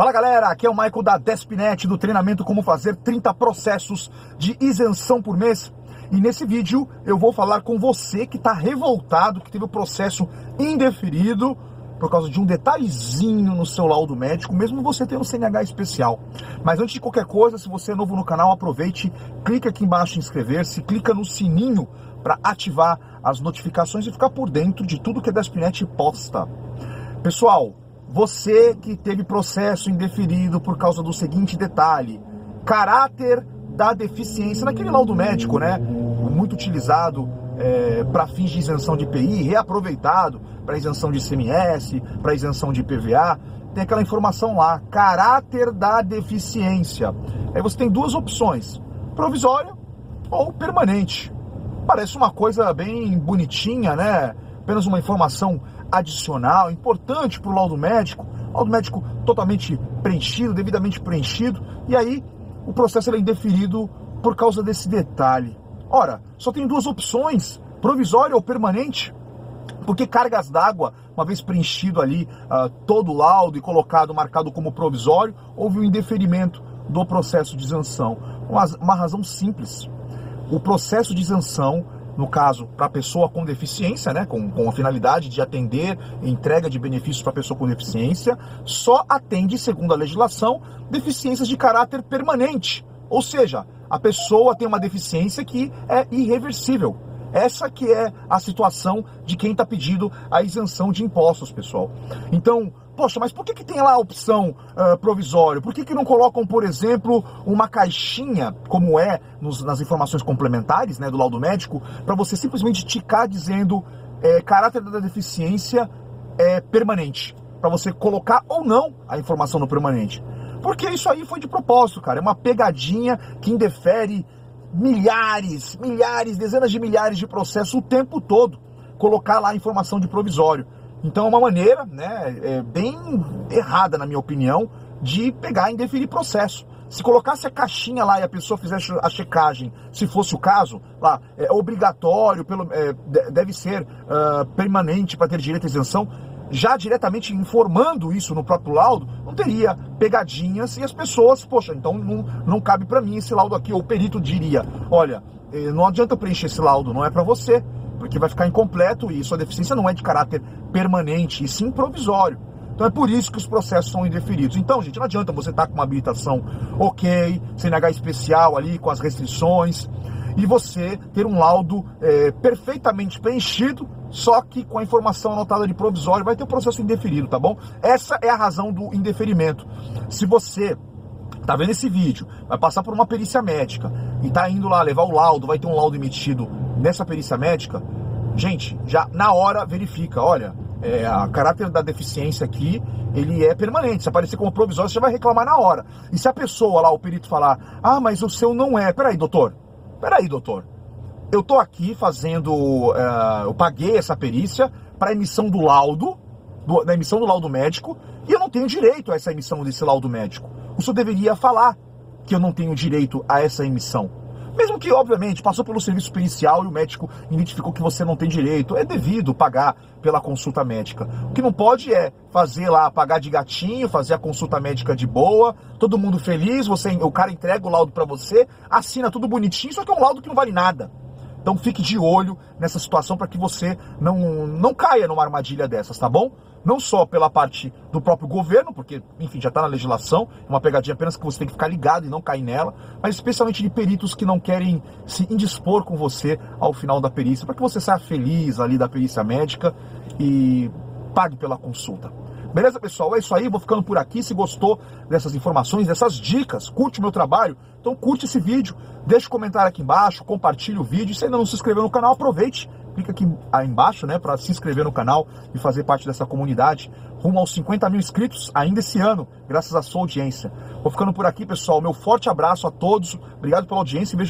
Fala galera, aqui é o Michael da Despinet do treinamento Como Fazer 30 Processos de Isenção por Mês. E nesse vídeo eu vou falar com você que está revoltado, que teve o processo indeferido por causa de um detalhezinho no seu laudo médico, mesmo você tendo CNH especial. Mas antes de qualquer coisa, se você é novo no canal, aproveite, clica aqui embaixo em inscrever-se, clica no sininho para ativar as notificações e ficar por dentro de tudo que a Despinet posta. Pessoal, você que teve processo indeferido por causa do seguinte detalhe: caráter da deficiência, naquele laudo médico, né? Muito utilizado é, para fins de isenção de IPI, reaproveitado para isenção de ICMS, para isenção de IPVA. Tem aquela informação lá, caráter da deficiência. Aí você tem duas opções: provisória ou permanente. Parece uma coisa bem bonitinha, né? Apenas uma informação adicional, importante para o laudo médico, laudo médico totalmente preenchido, devidamente preenchido, e aí o processo é indeferido por causa desse detalhe. Ora, só tem duas opções, provisória ou permanente, porque cargas d'água, uma vez preenchido ali uh, todo o laudo e colocado, marcado como provisório, houve um indeferimento do processo de isenção. Uma, uma razão simples. O processo de isenção no caso, para a pessoa com deficiência, né, com, com a finalidade de atender entrega de benefícios para a pessoa com deficiência, só atende, segundo a legislação, deficiências de caráter permanente. Ou seja, a pessoa tem uma deficiência que é irreversível. Essa que é a situação de quem está pedindo a isenção de impostos, pessoal. Então, poxa, mas por que, que tem lá a opção uh, provisório? Por que, que não colocam, por exemplo, uma caixinha, como é nos, nas informações complementares né, do laudo médico, para você simplesmente ticar dizendo é, caráter da deficiência é permanente? Para você colocar ou não a informação no permanente. Porque isso aí foi de propósito, cara. É uma pegadinha que indefere milhares, milhares, dezenas de milhares de processos o tempo todo, colocar lá a informação de provisório. Então é uma maneira, né, é bem errada, na minha opinião, de pegar e indeferir processo. Se colocasse a caixinha lá e a pessoa fizesse a checagem, se fosse o caso, lá, é obrigatório, pelo, é, deve ser uh, permanente para ter direito à isenção, já diretamente informando isso no próprio laudo, não teria pegadinhas e as pessoas, poxa, então não, não cabe para mim esse laudo aqui. Ou o perito diria: olha, eh, não adianta preencher esse laudo, não é para você, porque vai ficar incompleto e sua deficiência não é de caráter permanente, e sim provisório. Então é por isso que os processos são indeferidos. Então, gente, não adianta você estar tá com uma habilitação ok, CNH especial ali, com as restrições, e você ter um laudo é, perfeitamente preenchido, só que com a informação anotada de provisório vai ter o processo indeferido, tá bom? Essa é a razão do indeferimento. Se você tá vendo esse vídeo, vai passar por uma perícia médica e tá indo lá levar o laudo, vai ter um laudo emitido nessa perícia médica, gente, já na hora verifica, olha, é, a caráter da deficiência aqui, ele é permanente. Se aparecer como provisório, você vai reclamar na hora. E se a pessoa lá, o perito falar, ah, mas o seu não é, peraí, doutor, peraí, doutor, eu tô aqui fazendo, uh, eu paguei essa perícia para emissão do laudo, do, da emissão do laudo médico, e eu não tenho direito a essa emissão desse laudo médico. O senhor deveria falar que eu não tenho direito a essa emissão. Mesmo que, obviamente, passou pelo serviço pericial e o médico identificou que você não tem direito, é devido pagar pela consulta médica. O que não pode é fazer lá, pagar de gatinho, fazer a consulta médica de boa, todo mundo feliz, você, o cara entrega o laudo para você, assina tudo bonitinho, só que é um laudo que não vale nada. Então fique de olho nessa situação para que você não, não caia numa armadilha dessas, tá bom? Não só pela parte do próprio governo, porque, enfim, já está na legislação, é uma pegadinha apenas que você tem que ficar ligado e não cair nela, mas especialmente de peritos que não querem se indispor com você ao final da perícia, para que você saia feliz ali da perícia médica e pague pela consulta. Beleza, pessoal? É isso aí, vou ficando por aqui. Se gostou dessas informações, dessas dicas, curte o meu trabalho, então curte esse vídeo, deixa um comentário aqui embaixo, compartilhe o vídeo. Se ainda não se inscreveu no canal, aproveite, clica aqui embaixo, né, para se inscrever no canal e fazer parte dessa comunidade. Rumo aos 50 mil inscritos ainda esse ano, graças à sua audiência. Vou ficando por aqui, pessoal. Meu forte abraço a todos. Obrigado pela audiência e vejo